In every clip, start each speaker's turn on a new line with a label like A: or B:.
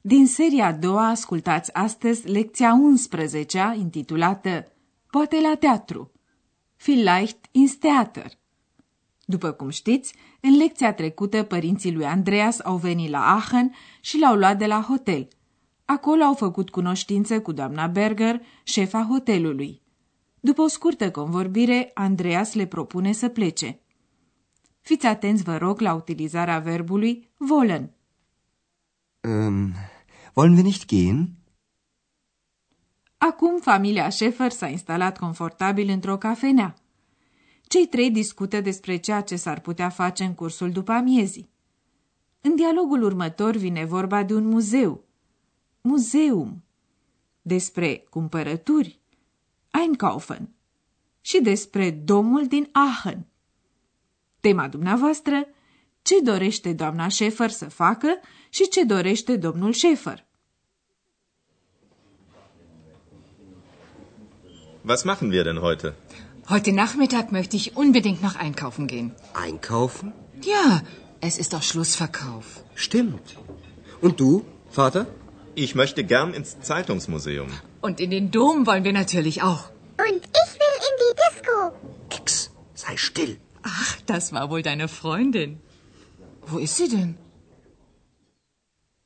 A: din seria a doua ascultați astăzi lecția 11 intitulată Poate la teatru. Vielleicht ins Theater. După cum știți, în lecția trecută părinții lui Andreas au venit la Aachen și l-au luat de la hotel. Acolo au făcut cunoștință cu doamna Berger, șefa hotelului. După o scurtă convorbire, Andreas le propune să plece. Fiți atenți, vă rog, la utilizarea verbului wollen.
B: Ähm, wollen wir nicht gehen?
A: Acum familia Șefer s-a instalat confortabil într-o cafenea. Cei trei discută despre ceea ce s-ar putea face în cursul după amiezii. În dialogul următor vine vorba de un muzeu. Muzeum. Despre cumpărături. Einkaufen. Și despre domul din Aachen. Tema dumneavoastră, ce dorește doamna Șefer să facă și ce dorește domnul Șefer.
C: Was machen wir denn heute?
D: Heute Nachmittag möchte ich unbedingt noch einkaufen gehen.
B: Einkaufen?
D: Ja, es ist doch Schlussverkauf.
B: Stimmt. Und du, Vater?
C: Ich möchte gern ins Zeitungsmuseum.
D: Und in den Dom wollen wir natürlich auch.
E: Und ich will in die Disco.
B: Ex, sei still.
D: Ach, das war wohl deine Freundin. Wo ist sie denn?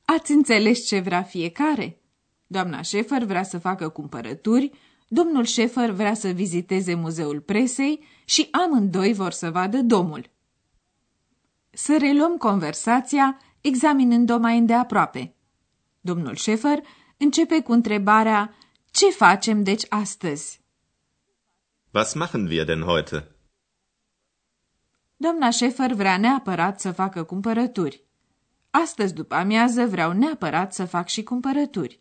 A: Ați înțeles ce vrea fiecare? Doamna Șefer vrea să facă cumpărături, domnul Șefer vrea să viziteze muzeul presei și amândoi vor să vadă domul. Să reluăm conversația examinând-o mai îndeaproape. Domnul Șefer începe cu întrebarea Ce facem deci astăzi?
C: Was machen wir denn heute?
A: Doamna Șefer vrea neapărat să facă cumpărături. Astăzi după amiază vreau neapărat să fac și cumpărături.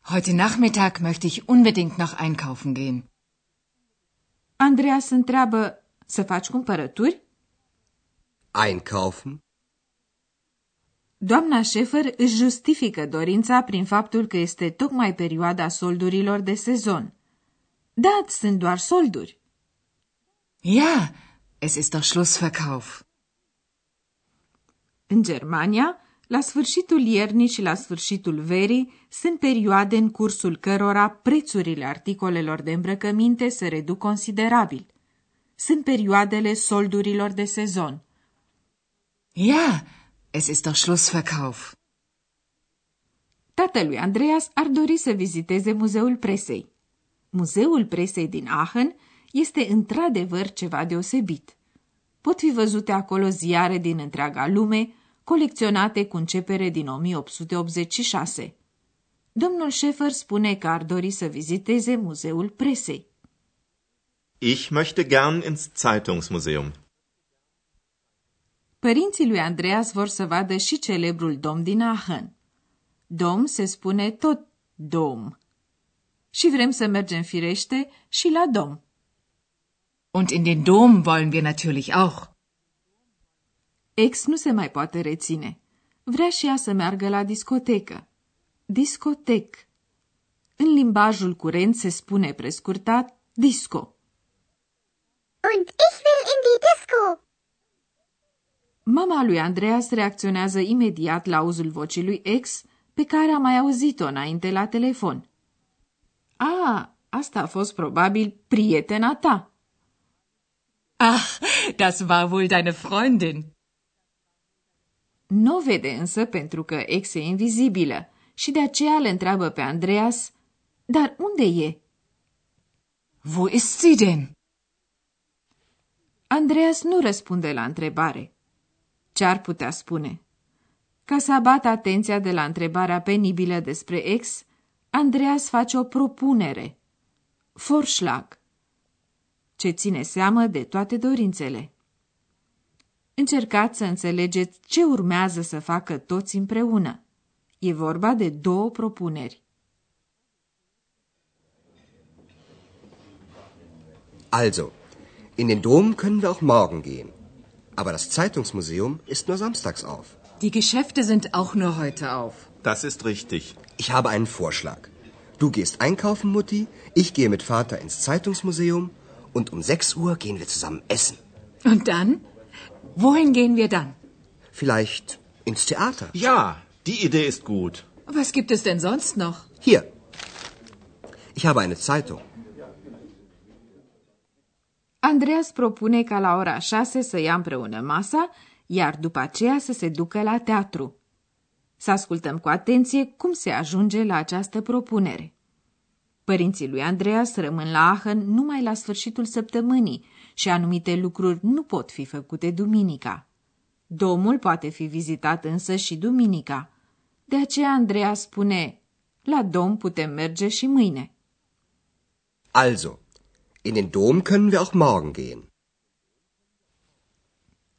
D: Heute Nachmittag möchte ich unbedingt noch einkaufen gehen.
A: Andreas întreabă să faci cumpărături?
B: Einkaufen?
A: Doamna Șefer își justifică dorința prin faptul că este tocmai perioada soldurilor de sezon. Da, sunt doar solduri.
D: Ja, es ist doch Schlussverkauf.
A: În Germania, la sfârșitul iernii și la sfârșitul verii sunt perioade în cursul cărora prețurile articolelor de îmbrăcăminte se reduc considerabil. Sunt perioadele soldurilor de sezon.
D: Ja, es ist doch Schlussverkauf.
A: Tatălui Andreas ar dori să viziteze Muzeul Presei. Muzeul Presei din Aachen este într-adevăr ceva deosebit. Pot fi văzute acolo ziare din întreaga lume, colecționate cu începere din 1886. Domnul Șefer spune că ar dori să viziteze Muzeul Presei.
C: Ich möchte gern ins Zeitungsmuseum.
A: Părinții lui Andreas vor să vadă și celebrul dom din Aachen. Dom se spune tot dom. Și vrem să mergem firește și la dom.
D: Und in den Dom wollen wir natürlich auch.
A: Ex nu se mai poate reține. Vrea și ea să meargă la discotecă. Discotec. În limbajul curent se spune prescurtat disco.
E: Und ich will in die Disco.
A: Mama lui Andreas reacționează imediat la auzul vocii lui ex, pe care a mai auzit-o înainte la telefon. A, asta a fost probabil prietena ta.
D: Ach, das war wohl deine Freundin.
A: Nu o vede însă pentru că ex e invizibilă și de aceea le întreabă pe Andreas, dar unde e?
D: Wo ist sie denn?
A: Andreas nu răspunde la întrebare. Ce ar putea spune? Ca să abată atenția de la întrebarea penibilă despre ex, Andreas face o propunere. Forschlag. Ce ține seamă de toate dorințele. Încercați să înțelegeți ce urmează să facă toți împreună. E vorba de două propuneri.
B: Also, in den Dom können wir auch morgen gehen. Aber das Zeitungsmuseum ist nur samstags auf.
D: Die Geschäfte sind auch nur heute auf.
C: Das ist richtig.
B: Ich habe einen Vorschlag. Du gehst einkaufen, Mutti, ich gehe mit Vater ins Zeitungsmuseum und um 6 Uhr gehen wir zusammen essen.
D: Und dann? Wohin gehen wir dann?
B: Vielleicht ins Theater.
C: Ja, die Idee ist gut.
D: Was gibt es denn sonst noch?
B: Hier. Ich habe eine Zeitung.
A: Andreas propune ca la ora 6 să ia împreună masa, iar după aceea să se ducă la teatru. Să ascultăm cu atenție cum se ajunge la această propunere. Părinții lui Andreas rămân la Aachen numai la sfârșitul săptămânii și anumite lucruri nu pot fi făcute duminica. Domul poate fi vizitat însă și duminica. De aceea Andreea spune, la dom putem merge și mâine.
B: Also, in den Dom können wir auch morgen gehen.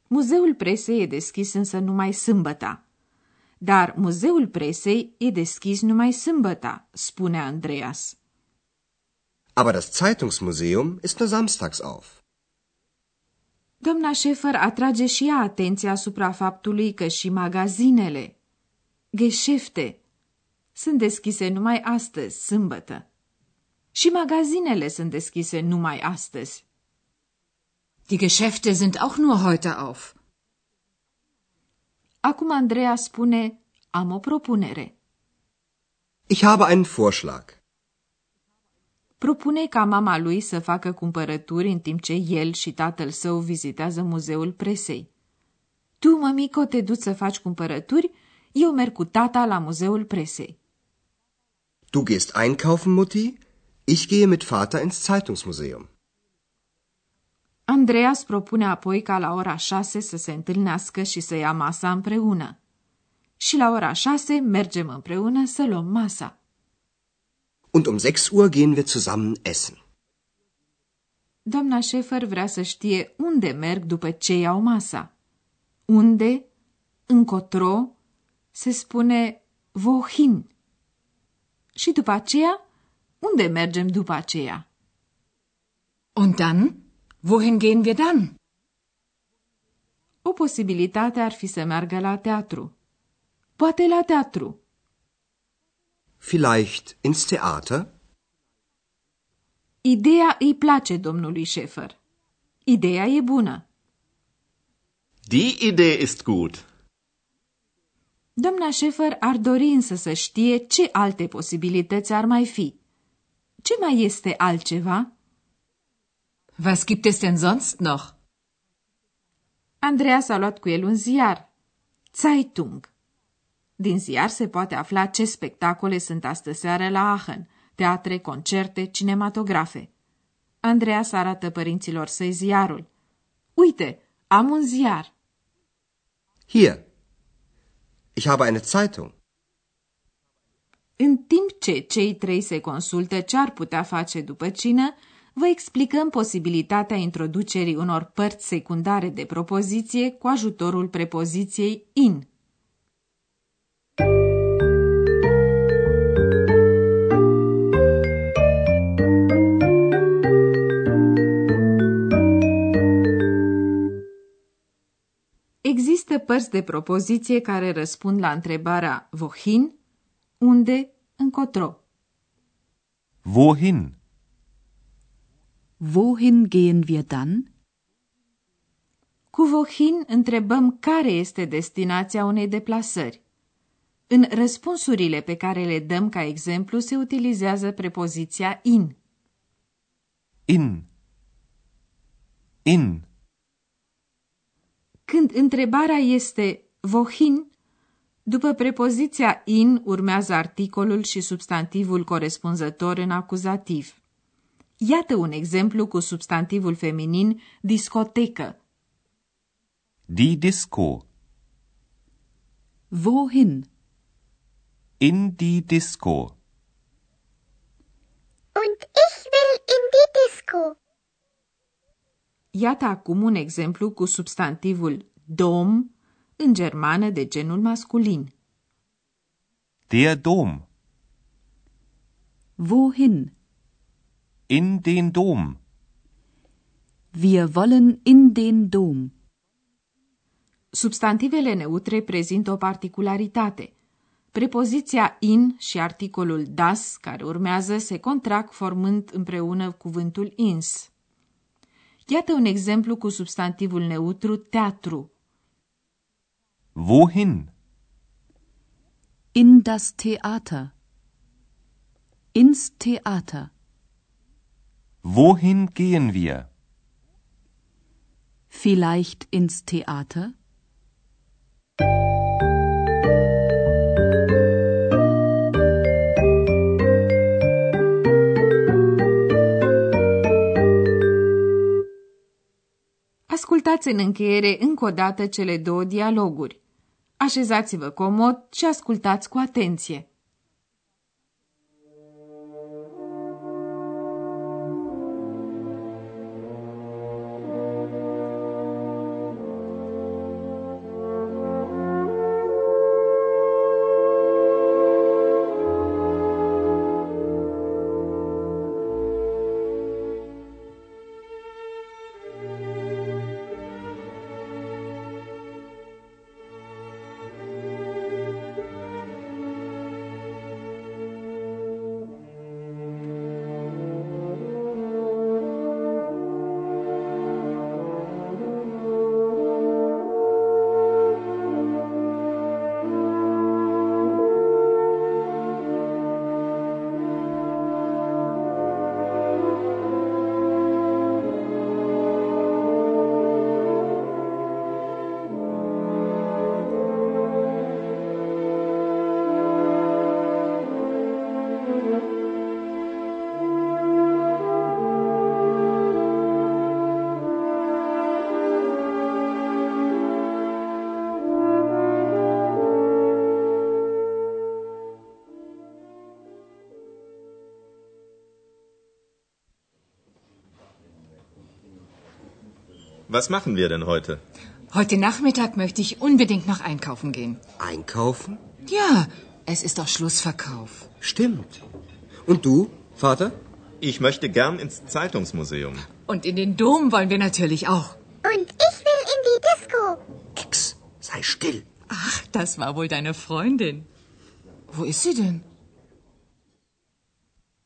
A: Muzeul presei e deschis însă numai sâmbăta. Dar muzeul presei e deschis numai sâmbăta, spune Andreas.
B: Aber das Zeitungsmuseum ist nur samstags auf.
A: Doamna Șefer atrage și ea atenția asupra faptului că și magazinele, Geschäfte, sunt deschise numai astăzi, sâmbătă. Și magazinele sunt deschise numai astăzi.
D: Die Geschäfte sind auch nur heute auf.
A: Acum Andreea spune, am o propunere.
B: Ich habe einen Vorschlag.
A: Propune ca mama lui să facă cumpărături în timp ce el și tatăl său vizitează muzeul presei. Tu, mămico, te duci să faci cumpărături, eu merg cu tata la muzeul presei.
B: Du gehst einkaufen, Mutti, ich gehe mit Vater ins Zeitungsmuseum.
A: Andreas propune apoi ca la ora șase să se întâlnească și să ia masa împreună. Și la ora șase mergem împreună să luăm masa.
B: Und um 6 Uhr gehen wir zusammen essen.
A: Doamna Șefer vrea să știe unde merg după ce iau masa. Unde, încotro, se spune vohin. Și după aceea, unde mergem după aceea?
D: Und dann? Wohin gehen wir dann?
A: O posibilitate ar fi să meargă la teatru. Poate la teatru.
B: Vielleicht ins Theater?
A: Ideea îi place domnului Șefer. Ideea e bună.
C: Die Idee ist gut.
A: Doamna Șefer ar dori însă să știe ce alte posibilități ar mai fi. Ce mai este altceva?
D: Was gibt es denn sonst noch?
A: Andreea s-a luat cu el un ziar. Zeitung. Din ziar se poate afla ce spectacole sunt astă seară la Aachen, teatre, concerte, cinematografe. Andreas arată părinților săi ziarul. Uite, am un ziar.
B: Hier. Ich habe eine Zeitung.
A: În timp ce cei trei se consultă ce ar putea face după cină, vă explicăm posibilitatea introducerii unor părți secundare de propoziție cu ajutorul prepoziției in. Există părți de propoziție care răspund la întrebarea wohin, unde, încotro.
F: Wohin?
G: Wohin gehen wir dann?
A: Cu wohin întrebăm care este destinația unei deplasări. În răspunsurile pe care le dăm ca exemplu se utilizează prepoziția in.
F: In. In.
A: Când întrebarea este wohin, după prepoziția in urmează articolul și substantivul corespunzător în acuzativ. Iată un exemplu cu substantivul feminin discotecă.
F: Die Disco.
G: Wohin?
F: In die Disco.
E: Und ich will in die Disco.
A: Iată acum un exemplu cu substantivul dom în germană de genul masculin.
F: Der Dom.
G: Wohin?
F: In den Dom.
G: Wir wollen in den Dom.
A: Substantivele neutre prezintă o particularitate. Prepoziția in și articolul das, care urmează, se contrac formând împreună cuvântul ins. Iată un exemplu cu substantivul neutru teatru.
F: Wohin?
G: In das Theater. Ins Theater.
F: Wohin gehen wir?
G: Vielleicht ins Theater?
A: Ascultați în încheiere încă o dată cele două dialoguri. Așezați-vă comod și ascultați cu atenție.
C: Was machen wir denn heute?
D: Heute Nachmittag möchte ich unbedingt noch einkaufen gehen.
B: Einkaufen?
D: Ja, es ist doch Schlussverkauf.
B: Stimmt. Und du, Vater?
C: Ich möchte gern ins Zeitungsmuseum.
D: Und in den Dom wollen wir natürlich auch.
E: Und ich will in die Disco.
B: Ex, sei still.
D: Ach, das war wohl deine Freundin. Wo ist sie denn?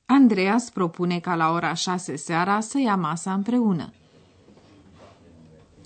A: Andreas propune ca la ora 6 seara să ia masa împreună.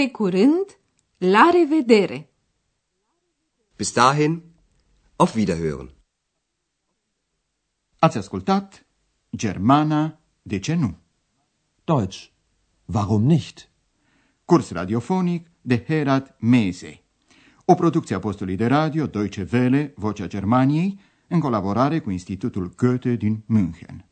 A: Pe curând, la revedere!
B: Bis dahin, auf Wiederhören.
H: Ați ascultat Germana, de ce nu?
I: Deutsch. Warum nicht?
H: Curs radiofonic de Herat Mese. O producție a postului de radio Deutsche Welle, Vocea Germaniei, în colaborare cu Institutul Goethe din München.